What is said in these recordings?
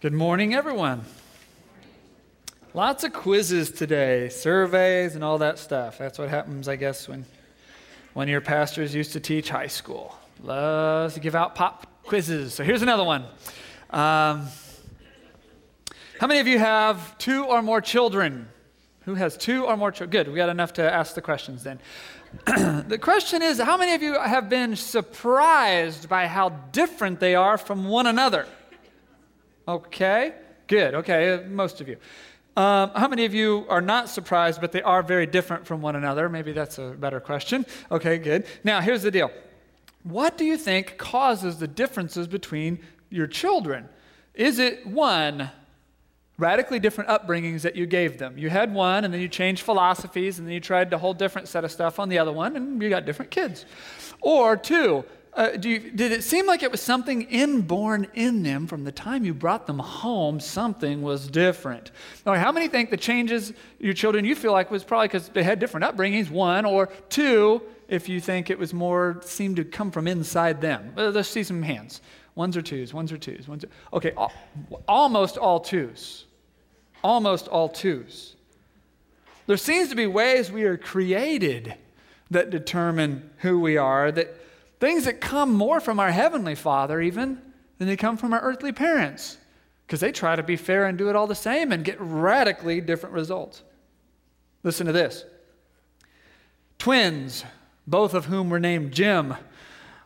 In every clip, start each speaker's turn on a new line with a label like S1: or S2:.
S1: Good morning, everyone. Lots of quizzes today, surveys, and all that stuff. That's what happens, I guess, when one of your pastors used to teach high school. Loves to give out pop quizzes. So here's another one. Um, how many of you have two or more children? Who has two or more children? Good, we got enough to ask the questions then. the question is how many of you have been surprised by how different they are from one another? Okay, good. Okay, most of you. Um, how many of you are not surprised, but they are very different from one another? Maybe that's a better question. Okay, good. Now, here's the deal What do you think causes the differences between your children? Is it one, radically different upbringings that you gave them? You had one, and then you changed philosophies, and then you tried a whole different set of stuff on the other one, and you got different kids. Or two, uh, you, did it seem like it was something inborn in them from the time you brought them home? Something was different. Now, how many think the changes your children you feel like was probably because they had different upbringings? One or two, if you think it was more seemed to come from inside them. Uh, let's see some hands. Ones or twos. Ones or twos. Ones. Or, okay, al- almost all twos. Almost all twos. There seems to be ways we are created that determine who we are that Things that come more from our Heavenly Father, even, than they come from our earthly parents, because they try to be fair and do it all the same and get radically different results. Listen to this twins, both of whom were named Jim,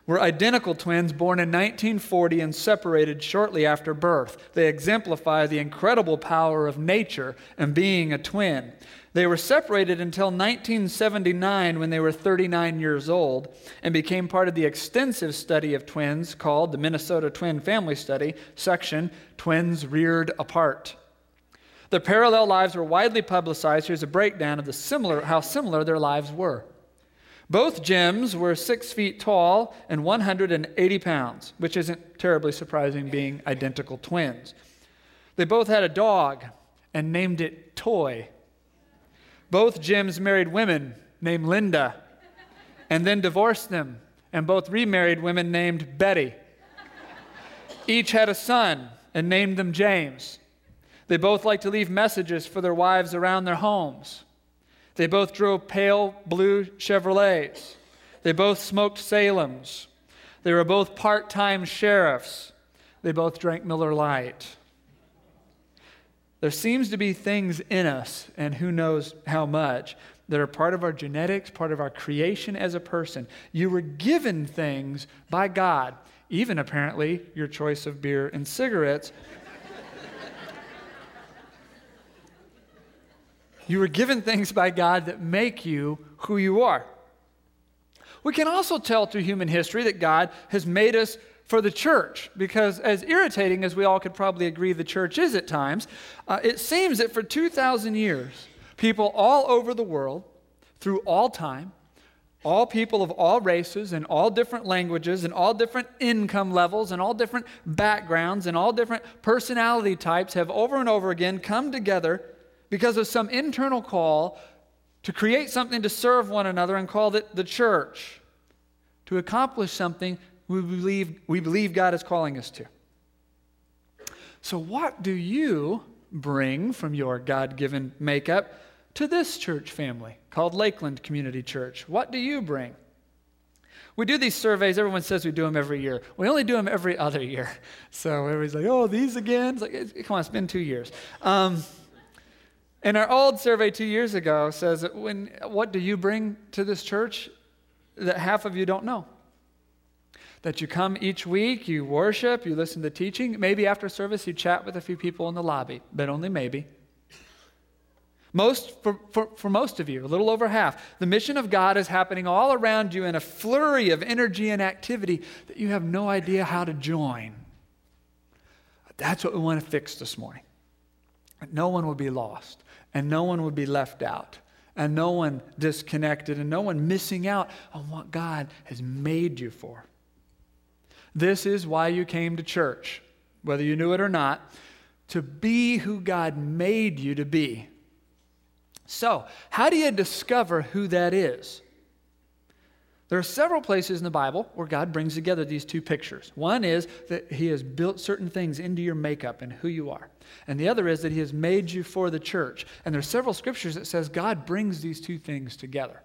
S1: were identical twins born in 1940 and separated shortly after birth. They exemplify the incredible power of nature and being a twin. They were separated until 1979 when they were 39 years old and became part of the extensive study of twins called the Minnesota Twin Family Study section Twins Reared Apart. Their parallel lives were widely publicized. Here's a breakdown of the similar, how similar their lives were. Both Jims were six feet tall and 180 pounds, which isn't terribly surprising being identical twins. They both had a dog and named it Toy. Both Jims married women named Linda and then divorced them, and both remarried women named Betty. Each had a son and named them James. They both liked to leave messages for their wives around their homes. They both drove pale blue Chevrolets. They both smoked Salems. They were both part time sheriffs. They both drank Miller Lite. There seems to be things in us, and who knows how much, that are part of our genetics, part of our creation as a person. You were given things by God, even apparently your choice of beer and cigarettes. You were given things by God that make you who you are. We can also tell through human history that God has made us for the church, because as irritating as we all could probably agree the church is at times, uh, it seems that for 2,000 years, people all over the world, through all time, all people of all races and all different languages and all different income levels and all different backgrounds and all different personality types have over and over again come together because of some internal call to create something to serve one another and called it the church, to accomplish something we believe, we believe God is calling us to. So, what do you bring from your God given makeup to this church family called Lakeland Community Church? What do you bring? We do these surveys. Everyone says we do them every year. We only do them every other year. So everybody's like, oh, these again? It's like, come on, it's been two years. Um, and our old survey two years ago says, when, what do you bring to this church that half of you don't know? that you come each week, you worship, you listen to teaching. Maybe after service, you chat with a few people in the lobby, but only maybe. Most, for, for, for most of you, a little over half, the mission of God is happening all around you in a flurry of energy and activity that you have no idea how to join. That's what we want to fix this morning. No one will be lost, and no one would be left out, and no one disconnected, and no one missing out on what God has made you for. This is why you came to church, whether you knew it or not, to be who God made you to be. So, how do you discover who that is? There are several places in the Bible where God brings together these two pictures. One is that He has built certain things into your makeup and who you are. And the other is that He has made you for the church. And there are several scriptures that says God brings these two things together.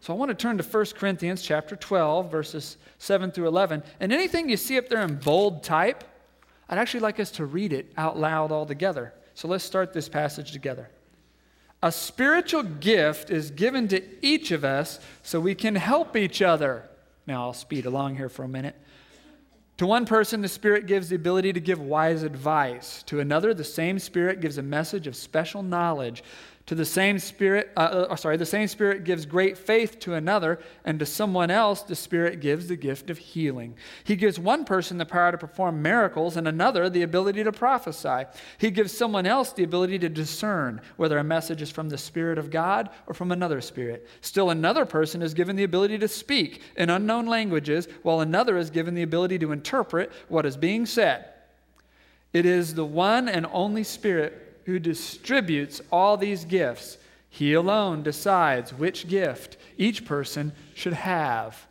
S1: So I want to turn to 1 Corinthians chapter 12, verses 7 through 11. And anything you see up there in bold type, I'd actually like us to read it out loud all together. So let's start this passage together. A spiritual gift is given to each of us so we can help each other. Now, I'll speed along here for a minute. To one person, the Spirit gives the ability to give wise advice. To another, the same Spirit gives a message of special knowledge. To the same Spirit, uh, uh, sorry, the same Spirit gives great faith to another, and to someone else, the Spirit gives the gift of healing. He gives one person the power to perform miracles, and another the ability to prophesy. He gives someone else the ability to discern whether a message is from the Spirit of God or from another Spirit. Still, another person is given the ability to speak in unknown languages, while another is given the ability to interpret what is being said. It is the one and only Spirit who distributes all these gifts. He alone decides which gift each person should have.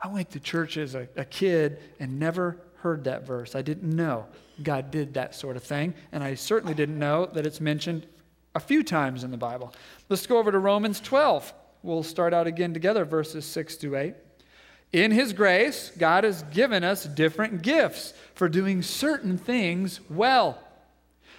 S1: I went to church as a, a, kid and never heard that verse. I didn't know God did that sort of thing, and I certainly didn't know that it's mentioned a few times in the Bible. Let's go over to Romans 12. We'll start out again together, verses 6 to 8. In His grace, God has given us different gifts for doing certain things well.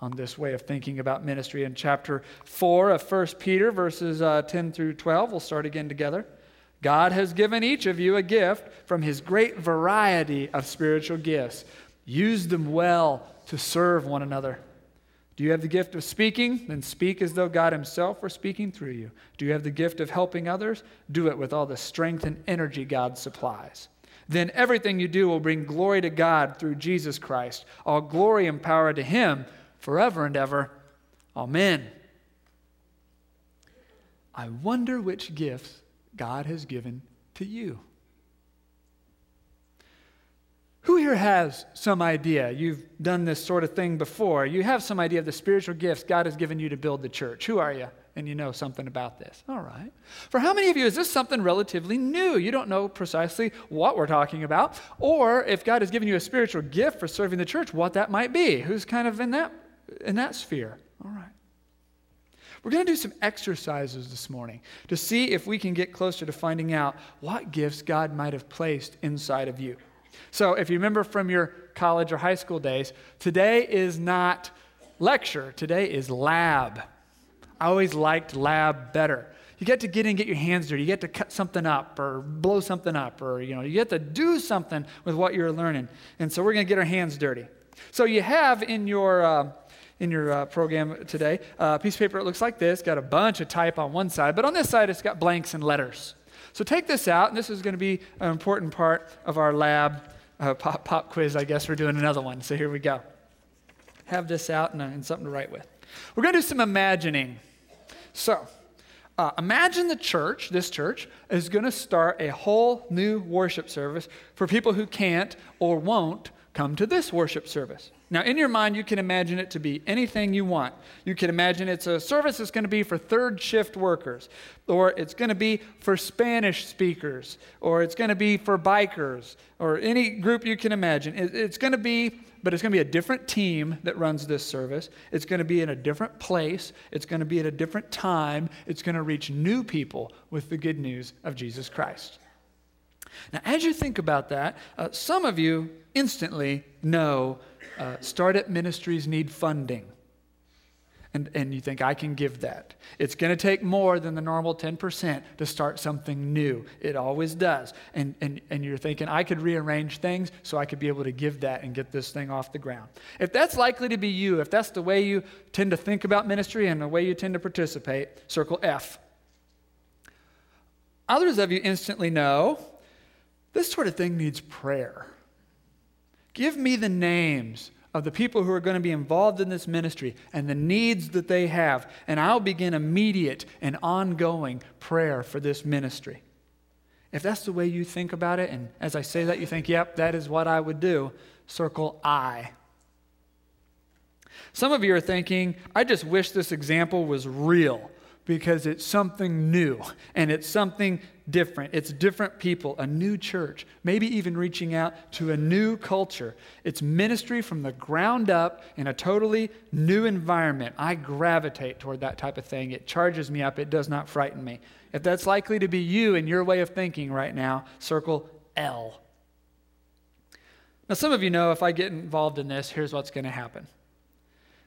S1: on this way of thinking about ministry. In chapter 4 of 1 Peter, verses uh, 10 through 12, we'll start again together. God has given each of you a gift from his great variety of spiritual gifts. Use them well to serve one another. Do you have the gift of speaking? Then speak as though God Himself were speaking through you. Do you have the gift of helping others? Do it with all the strength and energy God supplies. Then everything you do will bring glory to God through Jesus Christ. All glory and power to Him forever and ever. Amen. I wonder which gifts God has given to you. Who here has some idea? You've done this sort of thing before. You have some idea of the spiritual gifts God has given you to build the church. Who are you? And you know something about this. All right. For how many of you is this something relatively new? You don't know precisely what we're talking about, or if God has given you a spiritual gift for serving the church, what that might be. Who's kind of in that in that sphere. All right. We're going to do some exercises this morning to see if we can get closer to finding out what gifts God might have placed inside of you. So, if you remember from your college or high school days, today is not lecture, today is lab. I always liked lab better. You get to get in get your hands dirty. You get to cut something up or blow something up or you know, you get to do something with what you're learning. And so we're going to get our hands dirty. So you have in your uh, in your uh, program today. Uh, piece of paper, it looks like this, got a bunch of type on one side, but on this side, it's got blanks and letters. So take this out, and this is going to be an important part of our lab uh, pop, pop quiz. I guess we're doing another one. So here we go. Have this out and, uh, and something to write with. We're going to do some imagining. So, uh, imagine the church, this church, is going to start a whole new worship service for people who can't or won't come to this worship service. Now, in your mind, you can imagine it to be anything you want. You can imagine it's a service that's going to be for third shift workers, or it's going to be for Spanish speakers, or it's going to be for bikers, or any group you can imagine. It's going to be, but it's going to be a different team that runs this service. It's going to be in a different place. It's going to be at a different time. It's going to reach new people with the good news of Jesus Christ. Now, as you think about that, uh, some of you instantly know uh, startup ministries need funding. And, and you think, I can give that. It's going to take more than the normal 10% to start something new. It always does. And, and, and you're thinking, I could rearrange things so I could be able to give that and get this thing off the ground. If that's likely to be you, if that's the way you tend to think about ministry and the way you tend to participate, circle F. Others of you instantly know This sort of thing needs prayer. Give me the names of the people who are going to be involved in this ministry and the needs that they have, and I'll begin immediate and ongoing prayer for this ministry. If that's the way you think about it, and as I say that, you think, yep, that is what I would do, circle I. Some of you are thinking, I just wish this example was real because it's something new and it's something different. It's different people, a new church, maybe even reaching out to a new culture. It's ministry from the ground up in a totally new environment. I gravitate toward that type of thing. It charges me up, it does not frighten me. If that's likely to be you and your way of thinking right now, circle L. Now, some of you know if I get involved in this, here's what's going to happen.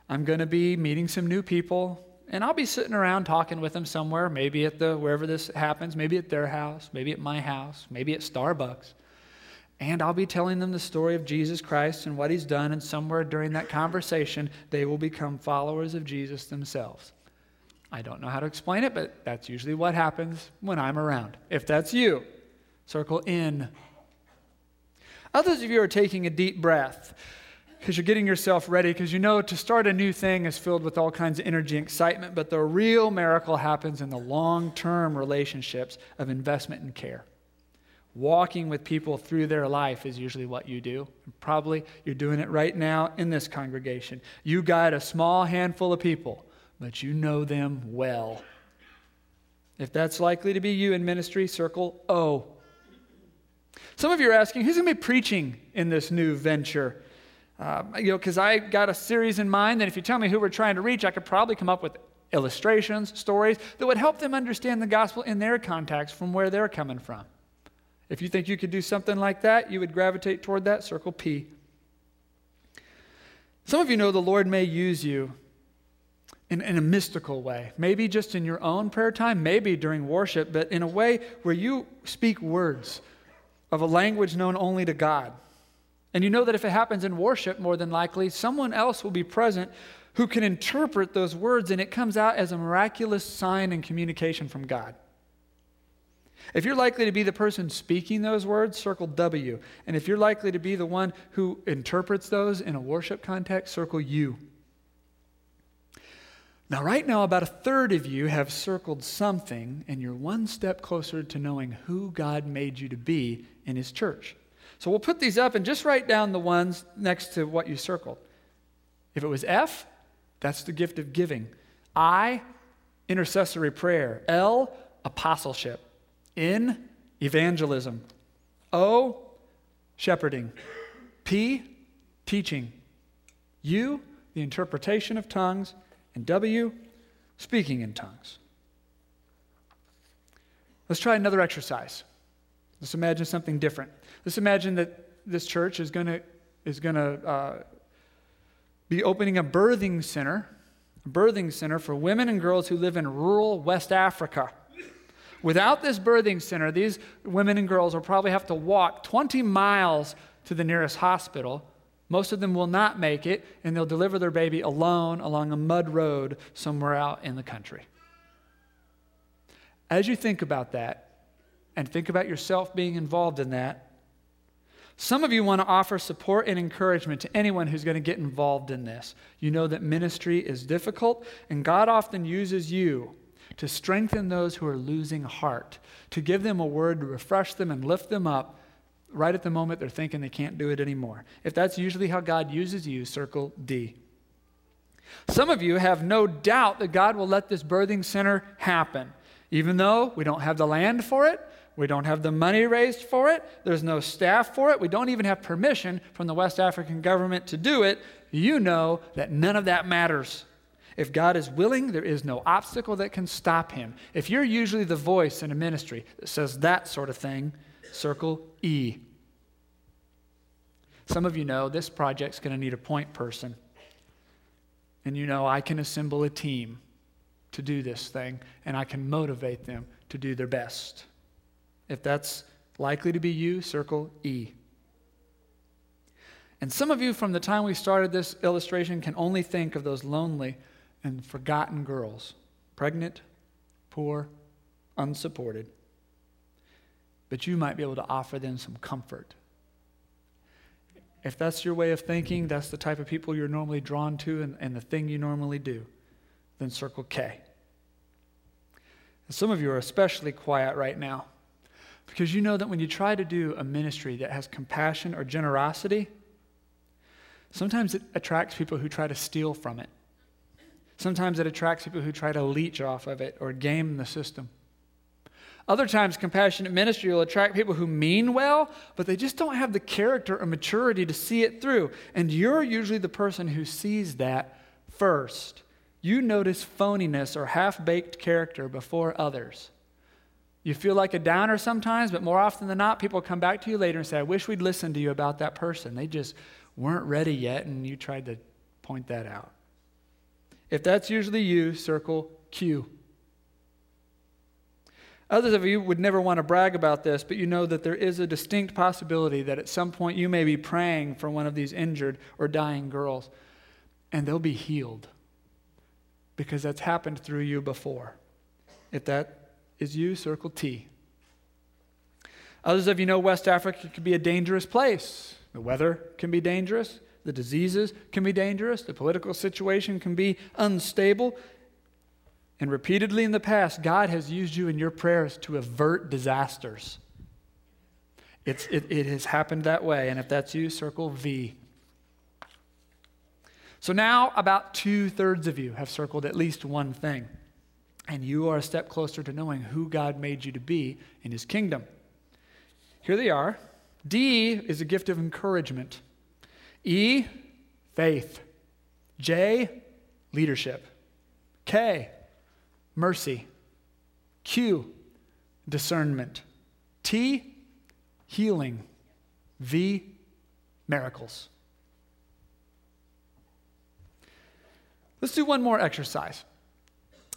S1: I'm going to be meeting some new people, and I'll be sitting around talking with them somewhere, maybe at the wherever this happens, maybe at their house, maybe at my house, maybe at Starbucks. And I'll be telling them the story of Jesus Christ and what he's done, and somewhere during that conversation, they will become followers of Jesus themselves. I don't know how to explain it, but that's usually what happens when I'm around. If that's you, circle in. Others of you are taking a deep breath because you're getting yourself ready because you know to start a new thing is filled with all kinds of energy and excitement, but the real miracle happens in the long term relationships of investment and care. Walking with people through their life is usually what you do. Probably you're doing it right now in this congregation. You guide a small handful of people, but you know them well. If that's likely to be you in ministry, circle O. Some of you are asking, who's going to be preaching in this new venture? Uh, you know, because I got a series in mind, and if you tell me who we're trying to reach, I could probably come up with illustrations, stories that would help them understand the gospel in their context from where they're coming from. If you think you could do something like that, you would gravitate toward that circle P. Some of you know the Lord may use you in, in, a mystical way, maybe just in your own prayer time, maybe during worship, but in a way where you speak words of a language known only to God. And you know that if it happens in worship, more than likely, someone else will be present who can interpret those words, and it comes out as a miraculous sign and communication from God. If you're likely to be the person speaking those words, circle W. And if you're likely to be the one who interprets those in a worship context, circle U. Now, right now, about a third of you have circled something, and you're one step closer to knowing who God made you to be in His church. So we'll put these up and just write down the ones next to what you circled. If it was F, that's the gift of giving. I, intercessory prayer. L, apostleship. N, evangelism. O, shepherding. P, teaching. U, the interpretation of tongues. And W, speaking in tongues. Let's try another exercise. Let's imagine something different. Let's imagine that this church is going to is going to uh, be opening a birthing center, a birthing center for women and girls who live in rural West Africa. Without this birthing center, these women and girls will probably have to walk 20 miles to the nearest hospital. Most of them will not make it, and they'll deliver their baby alone along a mud road somewhere out in the country. As you think about that, and think about yourself being involved in that, some of you want to offer support and encouragement to anyone who's going to get involved in this. You know that ministry is difficult, and God often uses you to strengthen those who are losing heart, to give them a word to refresh them and lift them up right at the moment they're thinking they can't do it anymore. If that's usually how God uses you, circle D. Some of you have no doubt that God will let this birthing center happen, even though we don't have the land for it, we don't have the money raised for it. There's no staff for it. We don't even have permission from the West African government to do it. You know that none of that matters. If God is willing, there is no obstacle that can stop him. If you're usually the voice in a ministry that says that sort of thing, circle E. Some of you know this project's going to need a point person. And you know I can assemble a team to do this thing, and I can motivate them to do their best. If that's likely to be you, circle E. And some of you, from the time we started this illustration, can only think of those lonely and forgotten girls pregnant, poor, unsupported. but you might be able to offer them some comfort. If that's your way of thinking, that's the type of people you're normally drawn to and, and the thing you normally do, then circle K. And some of you are especially quiet right now because you know that when you try to do a ministry that has compassion or generosity, sometimes it attracts people who try to steal from it. Sometimes it attracts people who try to leech off of it or game the system. Other times, compassionate ministry will attract people who mean well, but they just don't have the character or maturity to see it through. And you're usually the person who sees that first. You notice phoniness or half baked character before others. You feel like a downer sometimes, but more often than not, people come back to you later and say, I wish we'd listened to you about that person. They just weren't ready yet, and you tried to point that out. If that's usually you, circle Q. Others of you would never want to brag about this, but you know that there is a distinct possibility that at some point you may be praying for one of these injured or dying girls, and they'll be healed because that's happened through you before. If that is you, circle T. Others of you know West Africa can be a dangerous place. The weather can be dangerous. The diseases can be dangerous. The political situation can be unstable. And repeatedly in the past, God has used you in your prayers to avert disasters. It's, it, it has happened that way. And if that's you, circle V. So now, about two thirds of you have circled at least one thing. And you are a step closer to knowing who God made you to be in His kingdom. Here they are. D is a gift of encouragement. E, faith. J, leadership. K, mercy. Q, discernment. T, healing. V, miracles. Let's do one more exercise.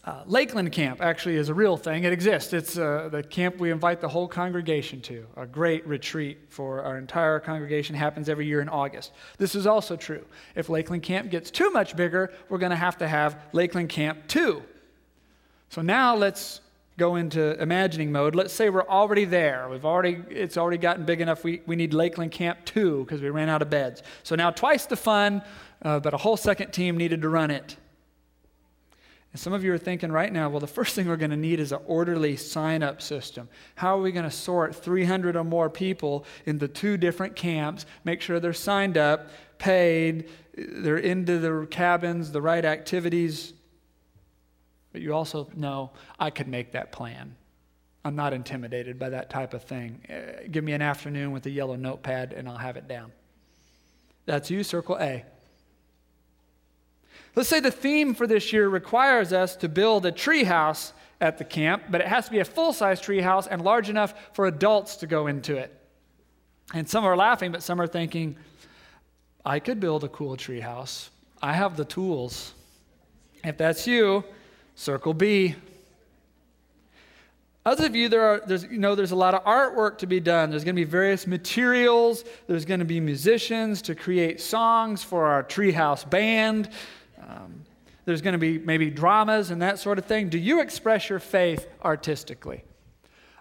S1: Uh, Lakeland Camp actually is a real thing. It exists. It's uh, the camp we invite the whole congregation to. A great retreat for our entire congregation happens every year in August. This is also true. If Lakeland Camp gets too much bigger, we're going to have to have Lakeland Camp 2. So now let's go into imagining mode. Let's say we're already there. We've already it's already gotten big enough. We, we need Lakeland Camp 2 because we ran out of beds. So now twice the fun, uh, but a whole second team needed to run it. And some of you are thinking right now, well, the first thing we're going to need is an orderly sign up system. How are we going to sort 300 or more people into two different camps, make sure they're signed up, paid, they're into their cabins, the right activities? But you also know I could make that plan. I'm not intimidated by that type of thing. Uh, give me an afternoon with a yellow notepad and I'll have it down. That's you, circle A. Let's say the theme for this year requires us to build a treehouse at the camp, but it has to be a full size treehouse and large enough for adults to go into it. And some are laughing, but some are thinking, I could build a cool treehouse. I have the tools. If that's you, Circle B. Others of you, there are, there's, you know, there's a lot of artwork to be done. There's going to be various materials. There's going to be musicians to create songs for our treehouse band. Um, there's going to be maybe dramas and that sort of thing. Do you express your faith artistically?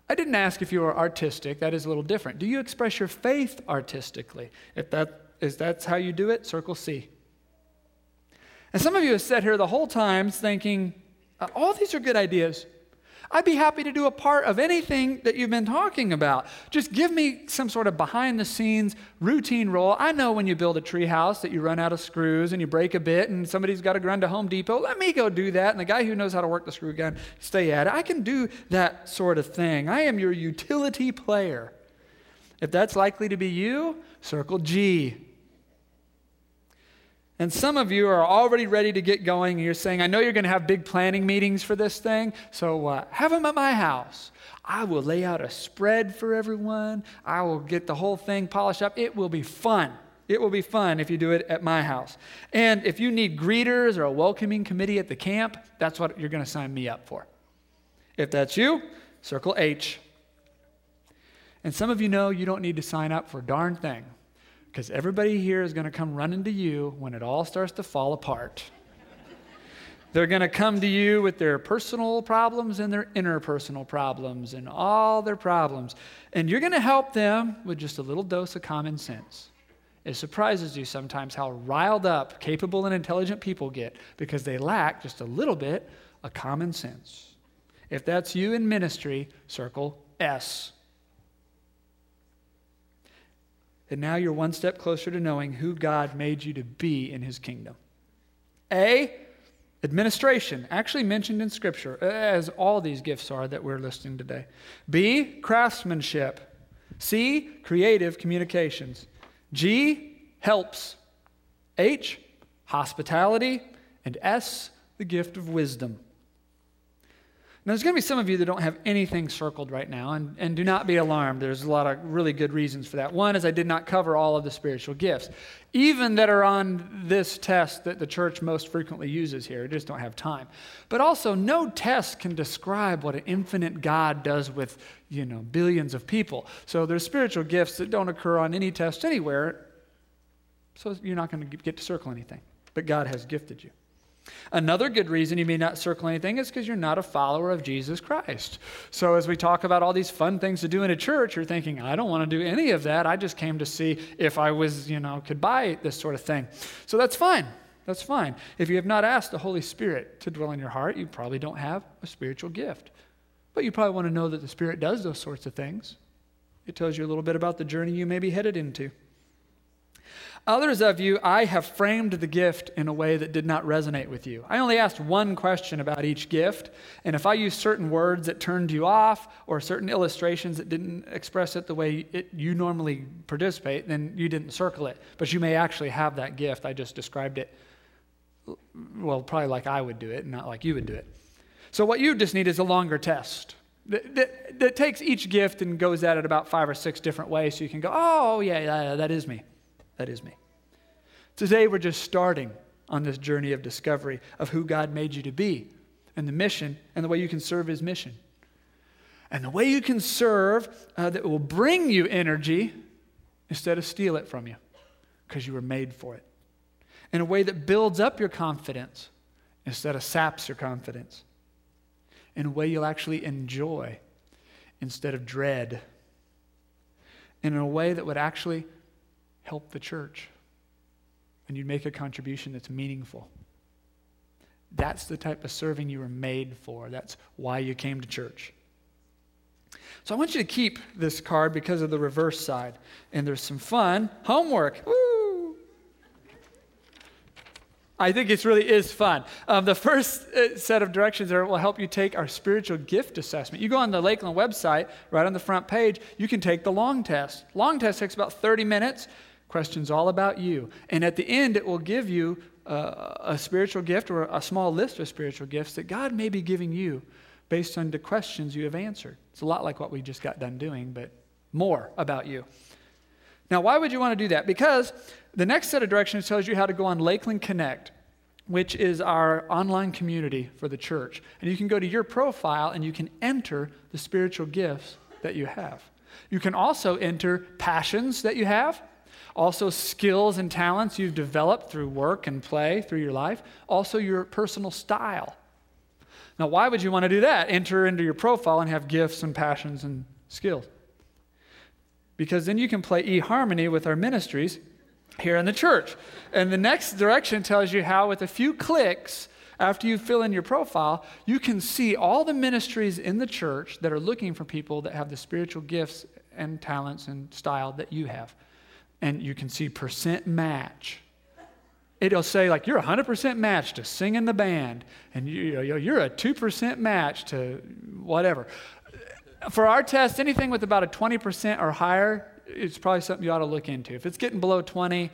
S1: I didn't ask if you were artistic. That is a little different. Do you express your faith artistically? If that is that's how you do it, circle C. And some of you have sat here the whole time thinking, uh, all these are good ideas. I'd be happy to do a part of anything that you've been talking about. Just give me some sort of behind the scenes routine role. I know when you build a tree house that you run out of screws and you break a bit and somebody's got to run to Home Depot. Let me go do that. And the guy who knows how to work the screw gun, stay at it. I can do that sort of thing. I am your utility player. If that's likely to be you, circle G. And some of you are already ready to get going, and you're saying, I know you're going to have big planning meetings for this thing, so uh, have them at my house. I will lay out a spread for everyone. I will get the whole thing polished up. It will be fun. It will be fun if you do it at my house. And if you need greeters or a welcoming committee at the camp, that's what you're going to sign me up for. If that's you, circle H. And some of you know you don't need to sign up for a darn thing because everybody here is going to come running to you when it all starts to fall apart. They're going to come to you with their personal problems and their interpersonal problems and all their problems. And you're going to help them with just a little dose of common sense. It surprises you sometimes how riled up, capable, and intelligent people get because they lack just a little bit of common sense. If that's you in ministry, circle S. And now you're one step closer to knowing who God made you to be in his kingdom. A, administration, actually mentioned in Scripture, as all these gifts are that we're listing today. B, craftsmanship. C, creative communications. G, helps. H, hospitality. And S, the gift of wisdom. Now, there's going to be some of you that don't have anything circled right now, and, and do not be alarmed. There's a lot of really good reasons for that. One is I did not cover all of the spiritual gifts, even that are on this test that the church most frequently uses here. I just don't have time. But also, no test can describe what an infinite God does with, you know, billions of people. So there's spiritual gifts that don't occur on any test anywhere, so you're not going to get to circle anything. But God has gifted you. Another good reason you may not circle anything is because you're not a follower of Jesus Christ. So, as we talk about all these fun things to do in a church, you're thinking, I don't want to do any of that. I just came to see if I was, you know, could buy this sort of thing. So, that's fine. That's fine. If you have not asked the Holy Spirit to dwell in your heart, you probably don't have a spiritual gift. But you probably want to know that the Spirit does those sorts of things. It tells you a little bit about the journey you may be headed into. Others of you, I have framed the gift in a way that did not resonate with you. I only asked one question about each gift, and if I used certain words that turned you off or certain illustrations that didn't express it the way it, you normally participate, then you didn't circle it. But you may actually have that gift. I just described it, well, probably like I would do it, not like you would do it. So, what you just need is a longer test. That, that, that takes each gift and goes at it about five or six different ways so you can go, oh, yeah, yeah, that is me. That is me. Today, we're just starting on this journey of discovery of who God made you to be and the mission and the way you can serve His mission. And the way you can serve uh, that will bring you energy instead of steal it from you because you were made for it. In a way that builds up your confidence instead of saps your confidence. In a way you'll actually enjoy instead of dread. And in a way that would actually help the church and you'd make a contribution that's meaningful. That's the type of serving you were made for. That's why you came to church. So I want you to keep this card because of the reverse side. And there's some fun homework. Woo! I think it really is fun. Um, the first uh, set of directions there will help you take our spiritual gift assessment. You go on the Lakeland website, right on the front page, you can take the long test. Long test takes about 30 minutes questions all about you. And at the end, it will give you uh, a spiritual gift or a small list of spiritual gifts that God may be giving you based on the questions you have answered. It's a lot like what we just got done doing, but more about you. Now, why would you want to do that? Because the next set of directions tells you how to go on Lakeland Connect, which is our online community for the church. And you can go to your profile and you can enter the spiritual gifts that you have. You can also enter passions that you have also skills and talents you've developed through work and play through your life, also your personal style. Now, why would you want to do that? Enter into your profile and have gifts and passions and skills. Because then you can play eHarmony with our ministries here in the church. And the next direction tells you how, with a few clicks, after you fill in your profile, you can see all the ministries in the church that are looking for people that have the spiritual gifts and talents and style that you have and you can see percent match. It'll say, like, you're 100% match to sing in the band, and you, you're a 2% match to whatever. For our test, anything with about a 20% or higher, it's probably something you ought to look into. If it's getting below 20, eh,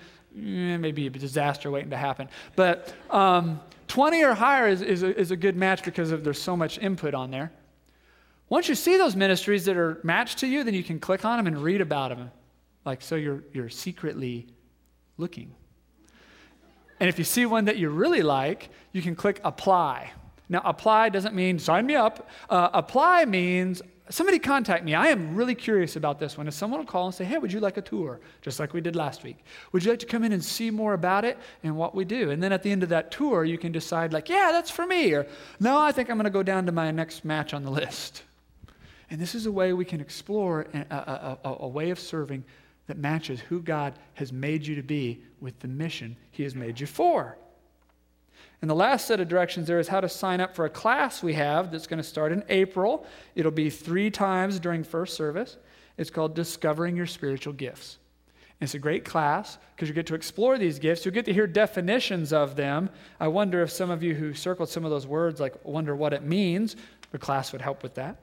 S1: maybe a disaster waiting to happen. But um, 20 or higher is, is, a, is a good match because of, there's so much input on there. Once you see those ministries that are matched to you, then you can click on them and read about them like, so you're, you're secretly looking. And if you see one that you really like, you can click apply. Now, apply doesn't mean sign me up. Uh, apply means somebody contact me. I am really curious about this one. If someone will call and say, hey, would you like a tour? Just like we did last week. Would you like to come in and see more about it and what we do? And then at the end of that tour, you can decide, like, yeah, that's for me. Or, no, I think I'm going to go down to my next match on the list. And this is a way we can explore a, a, a, a way of serving that matches who God has made you to be with the mission He has made you for. And the last set of directions there is how to sign up for a class we have that's going to start in April. It'll be three times during first service. It's called Discovering Your Spiritual Gifts. And it's a great class because you get to explore these gifts. You get to hear definitions of them. I wonder if some of you who circled some of those words, like wonder what it means, the class would help with that.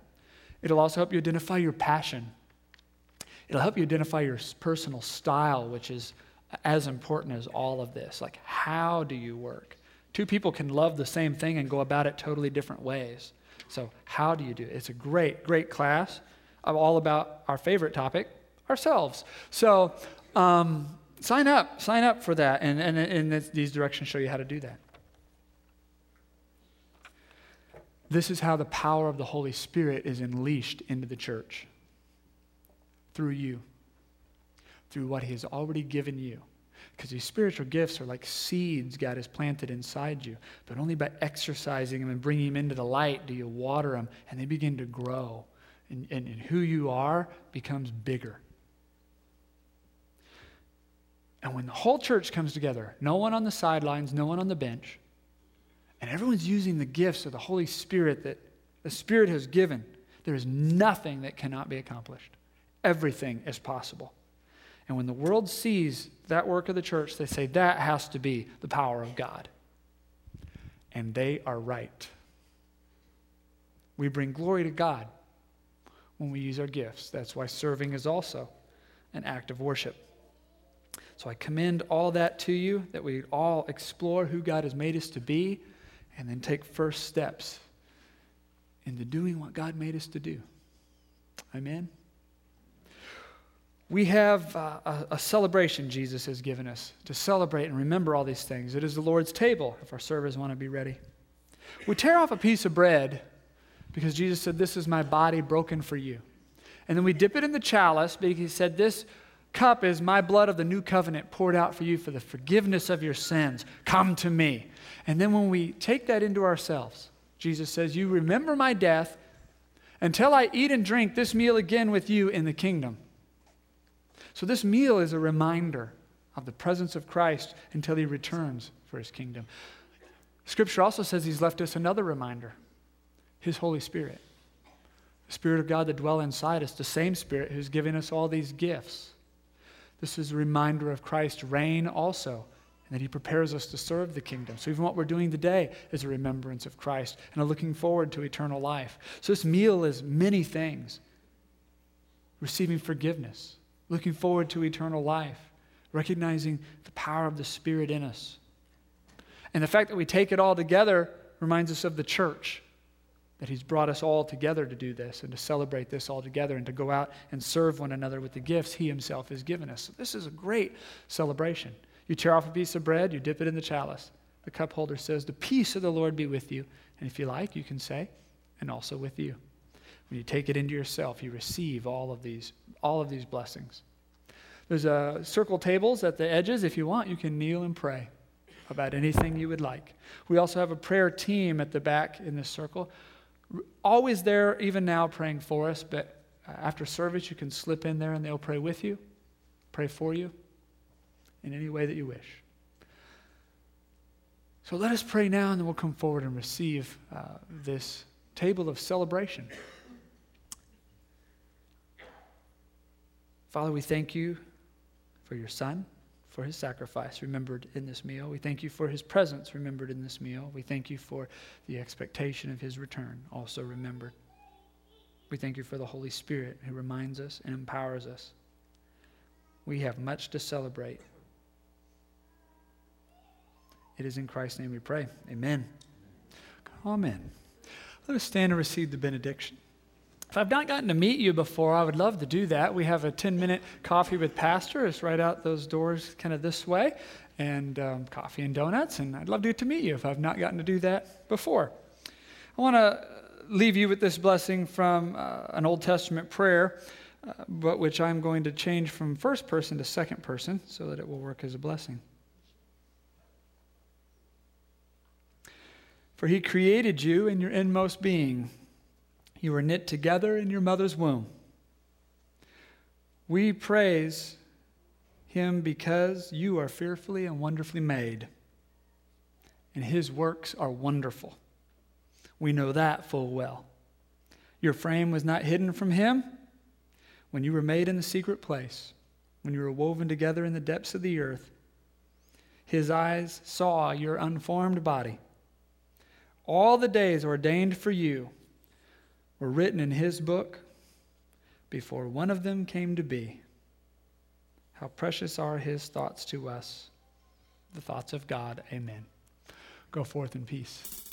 S1: It'll also help you identify your passion. It'll help you identify your personal style, which is as important as all of this. Like, how do you work? Two people can love the same thing and go about it totally different ways. So, how do you do it? It's a great, great class I'm all about our favorite topic, ourselves. So, um, sign up, sign up for that, and, and, and these directions show you how to do that. This is how the power of the Holy Spirit is unleashed into the church through you, through what He has already given you. Because these spiritual gifts are like seeds God has planted inside you. But only by exercising them and bringing them into the light do you water them and they begin to grow. And, and, and who you are becomes bigger. And when the whole church comes together, no one on the sidelines, no one on the bench, and everyone's using the gifts of the Holy Spirit that the Spirit has given, there is nothing that cannot be accomplished. Everything is possible. And when the world sees that work of the church, they say that has to be the power of God. And they are right. We bring glory to God when we use our gifts. That's why serving is also an act of worship. So I commend all that to you, that we all explore who God has made us to be, and then take first steps into doing what God made us to do. Amen we have uh, a, a, celebration Jesus has given us to celebrate and remember all these things. It is the Lord's table, if our servers want to be ready. We tear off a piece of bread because Jesus said, This is my body broken for you. And then we dip it in the chalice because he said, This cup is my blood of the new covenant poured out for you for the forgiveness of your sins. Come to me. And then when we take that into ourselves, Jesus says, You remember my death until I eat and drink this meal again with you in the kingdom. So, this meal is a reminder of the presence of Christ until he returns for his kingdom. Scripture also says he's left us another reminder his Holy Spirit. The Spirit of God that dwells inside us, the same Spirit who's given us all these gifts. This is a reminder of Christ's reign also, and that he prepares us to serve the kingdom. So even what we're doing today is a remembrance of Christ and a looking forward to eternal life. So this meal is many things receiving forgiveness, looking forward to eternal life, recognizing the power of the Spirit in us. And the fact that we take it all together reminds us of the church, that He's brought us all together to do this and to celebrate this all together and to go out and serve one another with the gifts He Himself has given us. So this is a great celebration. You tear off a piece of bread, you dip it in the chalice. The cup holder says, The peace of the Lord be with you. And if you like, you can say, and also with you. When you take it into yourself, you receive all of these, all of these blessings. There's a circle tables at the edges. If you want, you can kneel and pray about anything you would like. We also have a prayer team at the back in this circle, always there, even now, praying for us. But after service, you can slip in there and they'll pray with you, pray for you in any way that you wish. So let us pray now, and then we'll come forward and receive uh, this table of celebration. Father, we thank you for your Son, for his sacrifice remembered in this meal. We thank you for his presence remembered in this meal. We thank you for the expectation of his return also remembered. We thank you for the Holy Spirit who reminds us and empowers us. We have much to celebrate. It is in Christ's name we pray. Amen. Amen. Let us stand and receive the benediction. If I've not gotten to meet you before, I would love to do that. We have a 10 minute coffee with Pastor. It's right out those doors, kind of this way, and um, coffee and donuts. And I'd love to to meet you if I've not gotten to do that before. I want to leave you with this blessing from uh, an Old Testament prayer, uh, but which I'm going to change from first person to second person so that it will work as a blessing. For he created you in your inmost being. You were knit together in your mother's womb. We praise him because you are fearfully and wonderfully made, and his works are wonderful. We know that full well. Your frame was not hidden from him when you were made in the secret place, when you were woven together in the depths of the earth. His eyes saw your unformed body. All the days ordained for you were written in his book before one of them came to be. How precious are his thoughts to us, the thoughts of God. Amen. Go forth in peace.